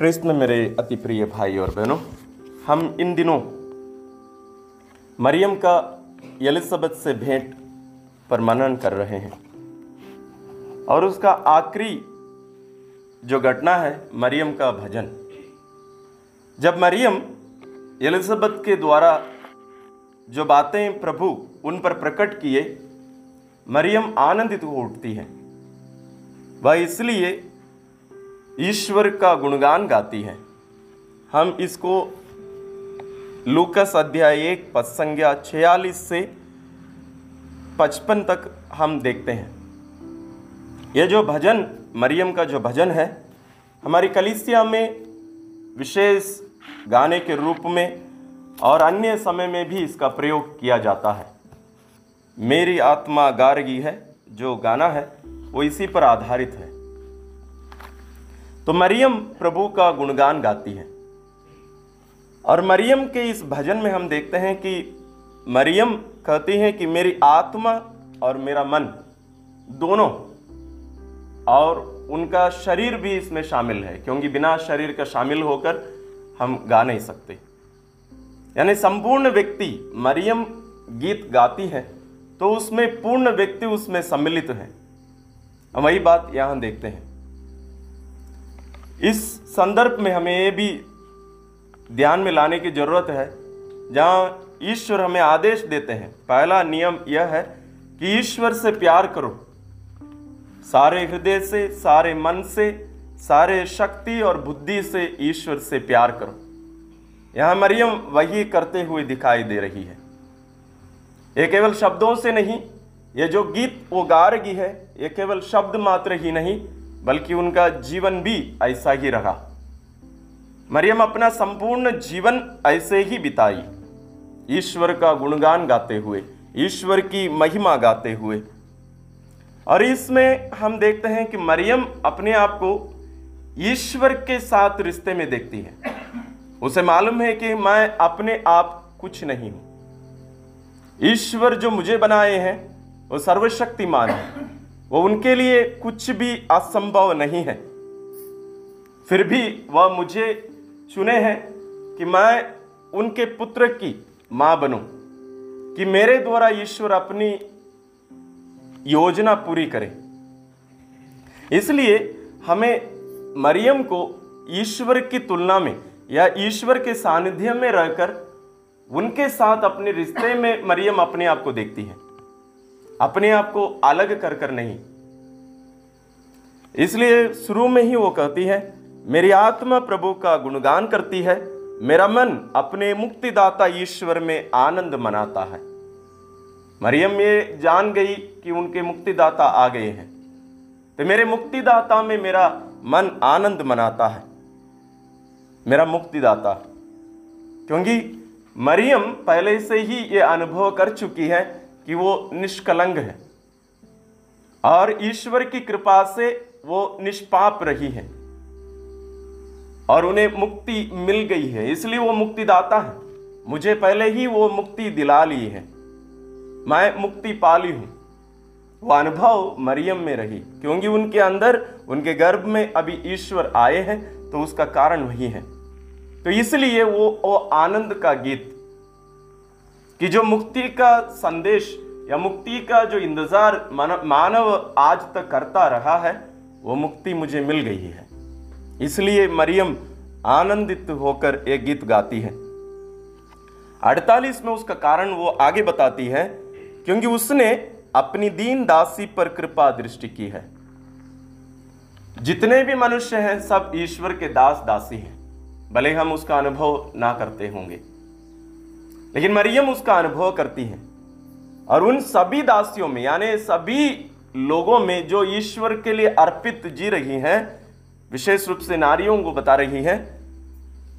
में मेरे अति प्रिय भाई और बहनों, हम इन दिनों मरियम का एलिजाबेथ से भेंट पर मनन कर रहे हैं। और उसका आखिरी जो घटना है, मरियम का भजन। जब मरियम एलिजाबेथ के द्वारा जो बातें प्रभु उन पर प्रकट किए, मरियम आनंदित हो उठती है। वह इसलिए ईश्वर का गुणगान गाती है। हम इसको लूकस अध्याय एक पद संज्ञा छियालीस से पचपन तक हम देखते हैं। यह जो भजन, मरियम का जो भजन है, हमारी कलिसिया में विशेष गाने के रूप में और अन्य समय में भी इसका प्रयोग किया जाता है। मेरी आत्मा गा रही है, जो गाना है, वो इसी पर आधारित है। तो मरियम प्रभु का गुणगान गाती है। और मरियम के इस भजन में हम देखते हैं कि मरियम कहती है कि मेरी आत्मा और मेरा मन दोनों और उनका शरीर भी इसमें शामिल है, क्योंकि बिना शरीर का शामिल होकर हम गा नहीं सकते। यानी संपूर्ण व्यक्ति मरियम गीत गाती है तो उसमें पूर्ण व्यक्ति उसमें सम्मिलित है। हम वही बात यहाँ देखते हैं। इस संदर्भ में हमें ये भी ध्यान में लाने की ज़रूरत है, जहाँ ईश्वर हमें आदेश देते हैं। पहला नियम यह है कि ईश्वर से प्यार करो। सारे हृदय से, सारे मन से, सारे शक्ति और बुद्धि से ईश्वर से प्यार करो। यहाँ मरियम वही करते हुए दिखाई दे रही है। ये केवल शब्दों से नहीं, ये जो गीत वो गा रही है, ये केवल शब्द मात्र ही नहीं बल्कि उनका जीवन भी ऐसा ही रहा। मरियम अपना संपूर्ण जीवन ऐसे ही बिताई। ईश्वर का गुणगान गाते हुए, ईश्वर की महिमा गाते हुए। और इसमें हम देखते हैं कि मरियम अपने आप को ईश्वर के साथ रिश्ते में देखती है। उसे मालूम है कि मैं अपने आप कुछ नहीं हूँ। ईश्वर जो मुझे बनाए हैं, वो सर्वशक्तिमान है। वो उनके लिए कुछ भी असंभव नहीं है। फिर भी वह मुझे चुने हैं कि मैं उनके पुत्र की माँ बनूं, कि मेरे द्वारा ईश्वर अपनी योजना पूरी करे। इसलिए हमें मरियम को ईश्वर की तुलना में या ईश्वर के सानिध्य में रहकर उनके साथ अपने रिश्ते में मरियम अपने आप को देखती है। अपने आप को अलग कर कर नहीं। इसलिए शुरू में ही वो कहती है, मेरी आत्मा प्रभु का गुणगान करती है, मेरा मन अपने मुक्तिदाता ईश्वर में आनंद मनाता है। मरियम ये जान गई कि उनके मुक्तिदाता आ गए हैं। तो मेरे मुक्तिदाता में मेरा मन आनंद मनाता है। मेरा मुक्तिदाता। क्योंकि मरियम पहले से ही ये अनुभव कर चुकी है कि वो निष्कलंग है। और ईश्वर की कृपा से वो निष्पाप रही है। और उन्हें मुक्ति मिल गई है, इसलिए वो मुक्तिदाता है। मुझे पहले ही वो मुक्ति दिला ली है। मैं मुक्ति पाली हूँ। वो अनुभव मरियम में रही, क्योंकि उनके अंदर, उनके गर्भ में अभी ईश्वर आए हैं तो उसका कारण वही है। तो इसलिए वो वो आनंद का गीत कि जो मुक्ति का संदेश या मुक्ति का जो इंतज़ार मानव आज तक करता रहा है, वो मुक्ति मुझे मिल गई है। इसलिए मरियम आनंदित होकर एक गीत गाती है। अड़तालीस में उसका कारण वो आगे बताती है, क्योंकि उसने अपनी दीन दासी पर कृपा दृष्टि की है। जितने भी मनुष्य हैं, सब ईश्वर के दास दासी हैं। भले हम उसका अनुभव ना करते होंगे। लेकिन मरियम उसका अनुभव करती है। और उन सभी दासियों में, यानी सभी लोगों में जो ईश्वर के लिए अर्पित जी रही हैं, विशेष रूप से नारियों को बता रही हैं,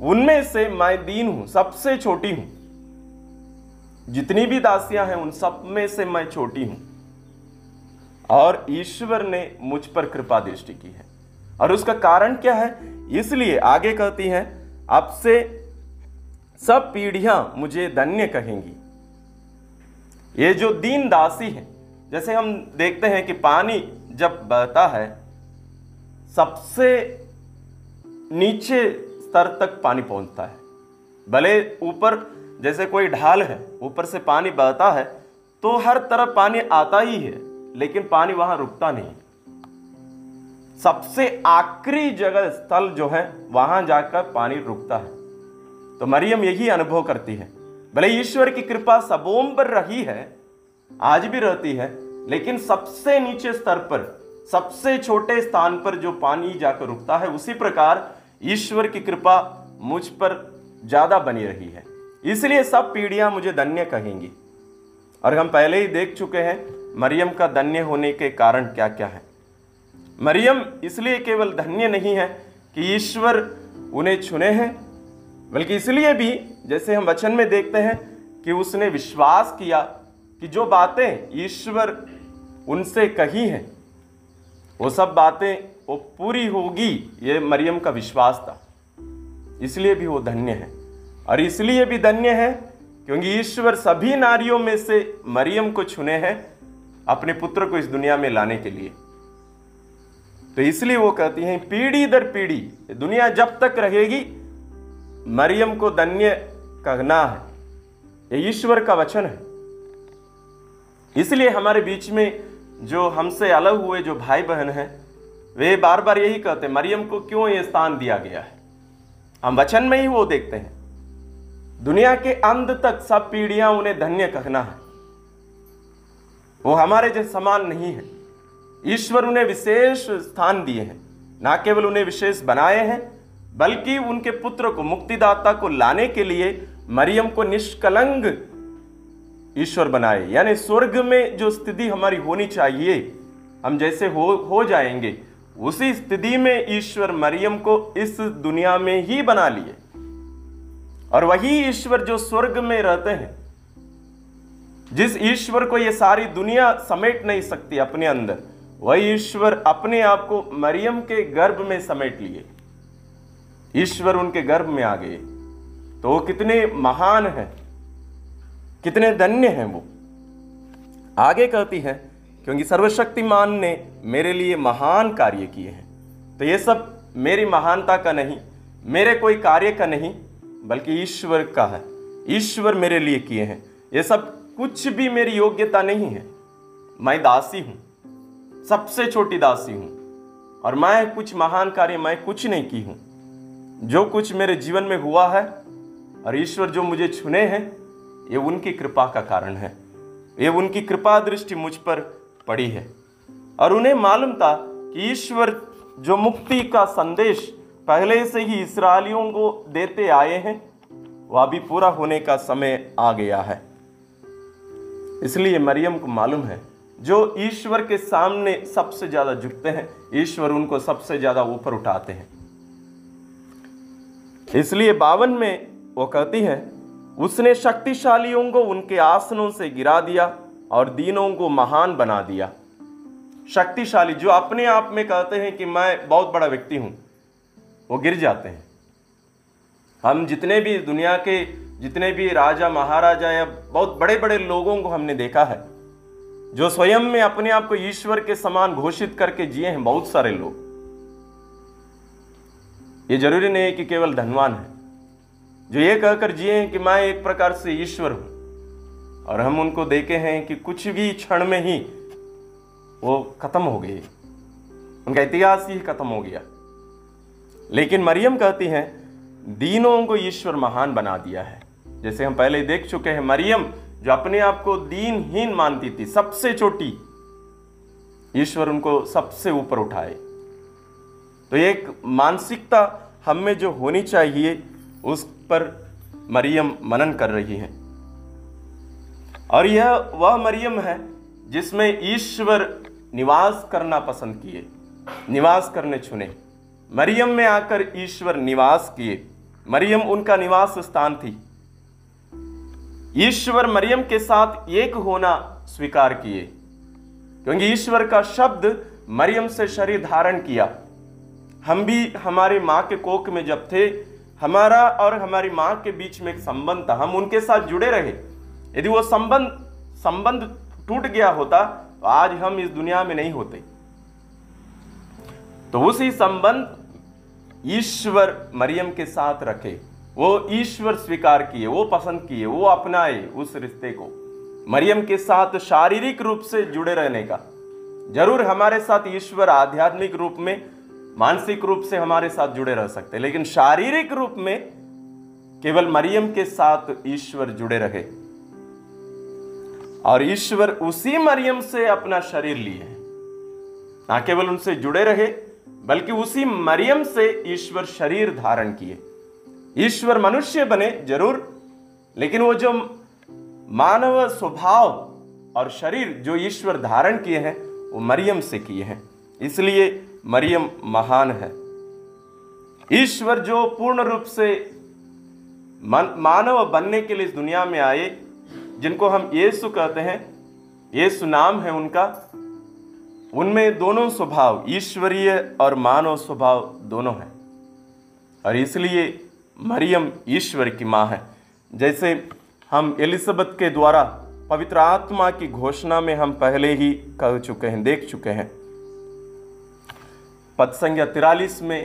उनमें से मैं दीन हूँ, सबसे छोटी हूँ। जितनी भी दासियाँ हैं, उन सब में से मैं छोटी हूँ। और ईश्वर ने मुझ पर कृपा दृष्टि की है। और उसका कारण क्या है? इसलिए आगे कहती हैं अब से सब पीढ़ियाँ मुझे धन्य कहेंगी। ये जो दीन दासी है, जैसे हम देखते हैं कि पानी जब बहता है, सबसे नीचे स्तर तक पानी पहुँचता है। भले ऊपर जैसे कोई ढाल है, ऊपर से पानी बहता है तो हर तरफ़ पानी आता ही है, लेकिन पानी वहाँ रुकता नहीं। सबसे आखिरी जगह स्थल जो है, वहाँ जाकर पानी रुकता है। तो मरियम यही अनुभव करती है। भले ईश्वर की कृपा सबों पर रही है, आज भी रहती है, लेकिन सबसे नीचे स्तर पर, सबसे छोटे स्थान पर जो पानी जाकर रुकता है, उसी प्रकार ईश्वर की कृपा मुझ पर ज़्यादा बनी रही है। इसलिए सब पीढ़ियाँ मुझे धन्य कहेंगी। और हम पहले ही देख चुके हैं मरियम का धन्य होने के कारण क्या क्या है। मरियम इसलिए केवल धन्य नहीं है कि ईश्वर उन्हें चुने हैं बल्कि इसलिए भी, जैसे हम वचन में देखते हैं कि उसने विश्वास किया कि जो बातें ईश्वर उनसे कही हैं, वो सब बातें, वो पूरी होगी, ये मरियम का विश्वास था। इसलिए भी वो धन्य है। और इसलिए भी धन्य है क्योंकि ईश्वर सभी नारियों में से मरियम को चुने हैं अपने पुत्र को इस दुनिया में लाने के लिए। तो इसलिए वो कहती हैं, पीढ़ी दर पीढ़ी, दुनिया जब तक रहेगी मरियम को धन्य कहना है। ये ईश्वर का वचन है। इसलिए हमारे बीच में जो हमसे अलग हुए जो भाई बहन हैं, वे बार बार यही कहते मरियम को क्यों ये स्थान दिया गया है? हम वचन में ही वो देखते हैं। दुनिया के अंत तक सब पीढ़ियाँ उन्हें धन्य कहना है। वो हमारे जैसे समान नहीं है। ईश्वर उन्हें विशेष स्थान दिए हैं। ना केवल उन्हें विशेष बनाए हैं बल्कि उनके पुत्र को मुक्तिदाता को लाने के लिए मरियम को निष्कलंग ईश्वर बनाए। यानी स्वर्ग में जो स्थिति हमारी होनी चाहिए, हम जैसे हो हो जाएँगे, उसी स्थिति में ईश्वर मरियम को इस दुनिया में ही बना लिए। और वही ईश्वर जो स्वर्ग में रहते हैं, जिस ईश्वर को ये सारी दुनिया समेट नहीं सकती अपने अंदर, वही ईश्वर अपने आप को मरियम के गर्भ में समेट लिए। ईश्वर उनके गर्भ में आ गए। तो वो कितने महान हैं, कितने धन्य हैं वो। आगे कहती है, क्योंकि सर्वशक्तिमान ने मेरे लिए महान कार्य किए हैं। तो ये सब मेरी महानता का नहीं, मेरे कोई कार्य का नहीं, बल्कि ईश्वर का है। ईश्वर मेरे लिए किए हैं। ये सब कुछ भी मेरी योग्यता नहीं है। मैं दासी हूँ, सबसे छोटी दासी हूँ। और मैं कुछ महान कार्य मैं कुछ नहीं की हूँ। जो कुछ मेरे जीवन में हुआ है और ईश्वर जो मुझे चुने हैं, ये उनकी कृपा का कारण है। ये उनकी कृपा दृष्टि मुझ पर पड़ी है। और उन्हें मालूम था कि ईश्वर जो मुक्ति का संदेश पहले से ही इसराइलियों को देते आए हैं, वह अभी पूरा होने का समय आ गया है। इसलिए मरियम को मालूम है, जो ईश्वर के सामने सबसे ज़्यादा झुकते हैं, ईश्वर उनको सबसे ज़्यादा ऊपर उठाते हैं। इसलिए बावन में वो कहती है, उसने शक्तिशालियों को उनके आसनों से गिरा दिया और दीनों को महान बना दिया। शक्तिशाली जो अपने आप में कहते हैं कि मैं बहुत बड़ा व्यक्ति हूँ, वो गिर जाते हैं। हम जितने भी दुनिया के, जितने भी राजा, महाराजा या बहुत बड़े बड़े लोगों को हमने देखा है, जो स्वयं में अपने आप को ईश्वर के समान घोषित करके जिए हैं बहुत सारे लोग। ये ज़रूरी नहीं कि केवल धनवान है, जो ये कहकर जिए कि मैं एक प्रकार से ईश्वर हूँ। और हम उनको देखे हैं कि कुछ भी क्षण में ही वो खत्म हो गए। उनका इतिहास ही खत्म हो गया। लेकिन मरियम कहती हैं, दीनों को ईश्वर महान बना दिया है। जैसे हम पहले देख चुके हैं, मरियम जो अपने आप को दीनहीन मानती थी, सबसे छोटी, ईश्वर उनको सबसे ऊपर उठाए। तो एक मानसिकता हम में जो होनी चाहिए, उस पर मरियम मनन कर रही है। और यह वह मरियम है, जिसमें ईश्वर निवास करना पसंद किए, निवास करने चुने। मरियम में आकर ईश्वर निवास किए। मरियम उनका निवास स्थान थी। ईश्वर मरियम के साथ एक होना स्वीकार किए। क्योंकि ईश्वर का शब्द मरियम से शरीर धारण किया। हम भी हमारी माँ के कोख में जब थे, हमारा और हमारी माँ के बीच में एक संबंध था। हम उनके साथ जुड़े रहे। यदि वो संबंध संबंध टूट गया होता तो आज हम इस दुनिया में नहीं होते। तो उसी संबंध ईश्वर मरियम के साथ रखे। वो ईश्वर स्वीकार किए, वो पसंद किए, वो अपनाए उस रिश्ते को। मरियम के साथ शारीरिक रूप से जुड़े रहने का। ज़रूर हमारे साथ ईश्वर आध्यात्मिक रूप में मानसिक रूप से हमारे साथ जुड़े रह सकते हैं, लेकिन शारीरिक रूप में केवल मरियम के साथ ईश्वर जुड़े रहे। और ईश्वर उसी मरियम से अपना शरीर लिए ना केवल उनसे जुड़े रहे, बल्कि उसी मरियम से ईश्वर शरीर धारण किए। ईश्वर मनुष्य बने, ज़रूर, लेकिन वो जो मानव स्वभाव और शरीर जो ईश्वर धारण किए हैं, वो मरियम से किए हैं। इसलिए मरियम महान है। ईश्वर जो पूर्ण रूप से मानव बनने के लिए इस दुनिया में आए, जिनको हम यीशु कहते हैं, यीशु नाम है उनका, उनमें दोनों स्वभाव, ईश्वरीय और मानव स्वभाव दोनों हैं। और इसलिए मरियम ईश्वर की माँ है। जैसे हम एलिजबेथ के द्वारा पवित्र आत्मा की घोषणा में हम पहले ही कह चुके हैं, देख चुके हैं। पद संख्या तिरालीस में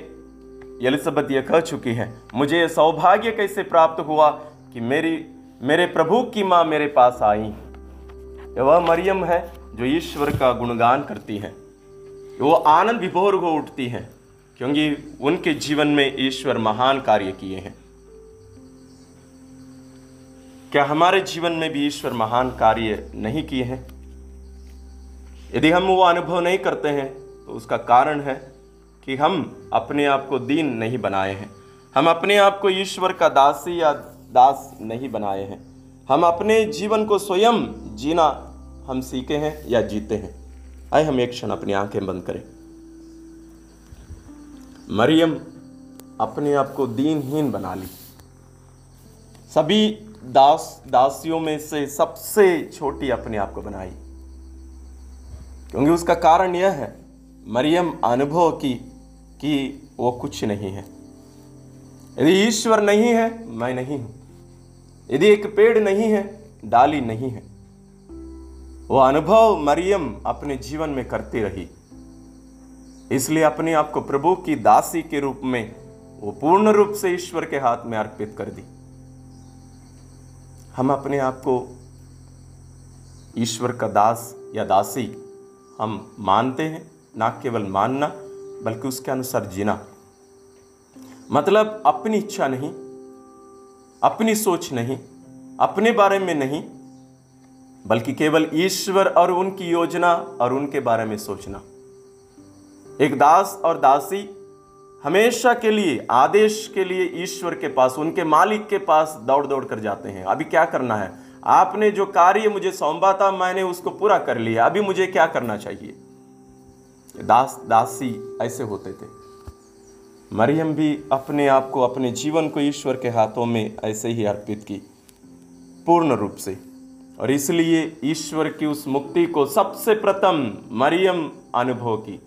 एलिजबेथ यह कह चुकी है, मुझे यह सौभाग्य कैसे प्राप्त हुआ कि मेरी, मेरे प्रभु की माँ मेरे पास आई? वह मरियम है जो ईश्वर का गुणगान करती है। वो आनंद विभोर हो उठती हैं, क्योंकि उनके जीवन में ईश्वर महान कार्य किए हैं। क्या हमारे जीवन में भी ईश्वर महान कार्य नहीं किए हैं? यदि हम वो अनुभव नहीं करते हैं तो उसका कारण है कि हम अपने आप को दीन नहीं बनाए हैं। हम अपने आप को ईश्वर का दासी या दास नहीं बनाए हैं। हम अपने जीवन को स्वयं जीना हम सीखे हैं या जीते हैं। आए हम एक क्षण अपनी आँखें बंद करें। मरियम अपने आप को दीनहीन बना ली। सभी दास, दासियों में से सबसे छोटी अपने आप को बनाई। क्योंकि उसका कारण यह है, मरियम अनुभव की कि वो कुछ नहीं है। यदि ईश्वर नहीं है, मैं नहीं हूँ। यदि एक पेड़ नहीं है, डाली नहीं है। वो अनुभव मरियम अपने जीवन में करती रही। इसलिए अपने आप को प्रभु की दासी के रूप में वो पूर्ण रूप से ईश्वर के हाथ में अर्पित कर दी। हम अपने आप को ईश्वर का दास या दासी हम मानते हैं, ना केवल मानना बल्कि उसके अनुसार जीना। मतलब अपनी इच्छा नहीं, अपनी सोच नहीं, अपने बारे में नहीं, बल्कि केवल ईश्वर और उनकी योजना और उनके बारे में सोचना। एक दास और दासी हमेशा के लिए, आदेश के लिए ईश्वर के पास, उनके मालिक के पास दौड़ दौड़ कर जाते हैं। अभी क्या करना है? आपने जो कार्य मुझे सौंपा था, मैंने उसको पूरा कर लिया। अभी मुझे क्या करना चाहिए? दास दासी ऐसे होते थे। मरियम भी अपने आप को अपने जीवन को ईश्वर के हाथों में ऐसे ही अर्पित की पूर्ण रूप से। और इसलिए ईश्वर की उस मुक्ति को सबसे प्रथम मरियम अनुभव की।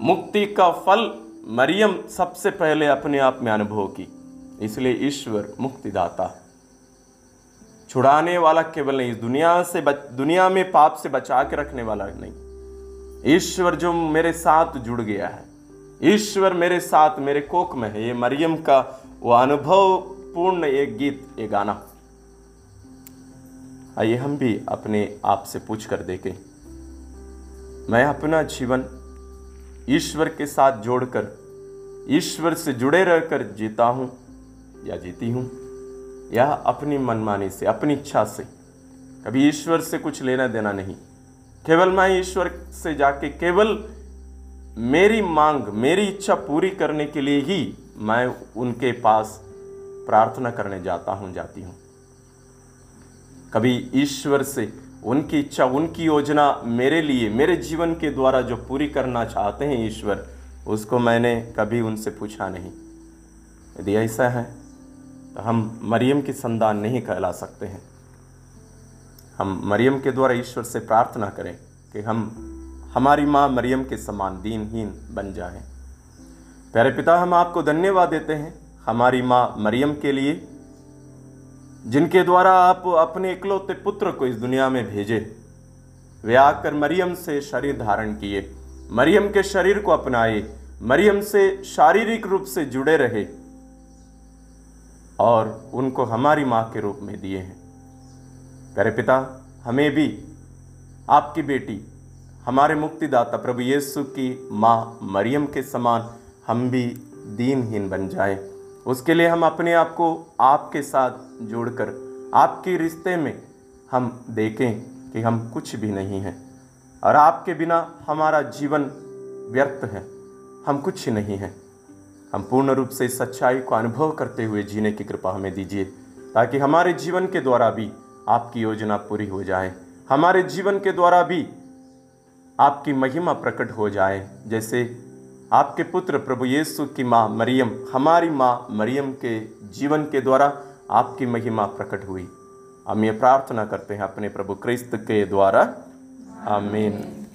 मुक्ति का फल मरियम सबसे पहले अपने आप में अनुभव की। इसलिए ईश्वर मुक्तिदाता। छुड़ाने वाला केवल नहीं दुनिया से बच, दुनिया में पाप से बचा के रखने वाला नहीं। ईश्वर जो मेरे साथ जुड़ गया है, ईश्वर मेरे साथ मेरे कोक में है, ये मरियम का वो अनुभव पूर्ण एक गीत, ये गाना। आइए हम भी अपने आप से पूछ कर देखें। मैं अपना जीवन ईश्वर के साथ जोड़कर, ईश्वर से जुड़े रहकर जीता हूँ या जीती हूँ, या अपनी मनमानी से, अपनी इच्छा से। कभी ईश्वर से कुछ लेना देना नहीं। केवल मैं ईश्वर से जाके केवल मेरी मांग, मेरी इच्छा पूरी करने के लिए ही मैं उनके पास प्रार्थना करने जाता हूँ, जाती हूँ। कभी ईश्वर से उनकी इच्छा, उनकी योजना मेरे लिए, मेरे जीवन के द्वारा जो पूरी करना चाहते हैं ईश्वर, उसको मैंने कभी उनसे पूछा नहीं। यदि ऐसा है तो हम मरियम की संतान नहीं कहला सकते हैं। हम मरियम के द्वारा ईश्वर से प्रार्थना करें कि हम, हमारी माँ मरियम के समान दीनहीन बन जाएँ। प्यारे पिता, हम आपको धन्यवाद देते हैं हमारी माँ मरियम के लिए, जिनके द्वारा आप अपने इकलौते पुत्र को इस दुनिया में भेजे वे आकर मरियम से शरीर धारण किए, मरियम के शरीर को अपनाए, मरियम से शारीरिक रूप से जुड़े रहे और उनको हमारी माँ के रूप में दिए हैं प्यारे पिता, हमें भी, आपकी बेटी, हमारे मुक्तिदाता प्रभु यीशु की माँ मरियम के समान हम भी दीनहीन बन जाएँ। उसके लिए हम अपने आप को आपके साथ जोड़कर, आपके रिश्ते में हम देखें कि हम कुछ भी नहीं हैं। और आपके बिना हमारा जीवन व्यर्थ है। हम कुछ नहीं हैं। हम पूर्ण रूप से सच्चाई को अनुभव करते हुए जीने की कृपा हमें दीजिए, ताकि हमारे जीवन के द्वारा भी आपकी योजना पूरी हो जाए। हमारे जीवन के द्वारा भी आपकी महिमा प्रकट हो जाए। जैसे आपके पुत्र प्रभु यीशु की माँ मरियम, हमारी माँ मरियम के जीवन के द्वारा आपकी महिमा प्रकट हुई। हम ये प्रार्थना करते हैं अपने प्रभु क्रिस्त के द्वारा। आमीन।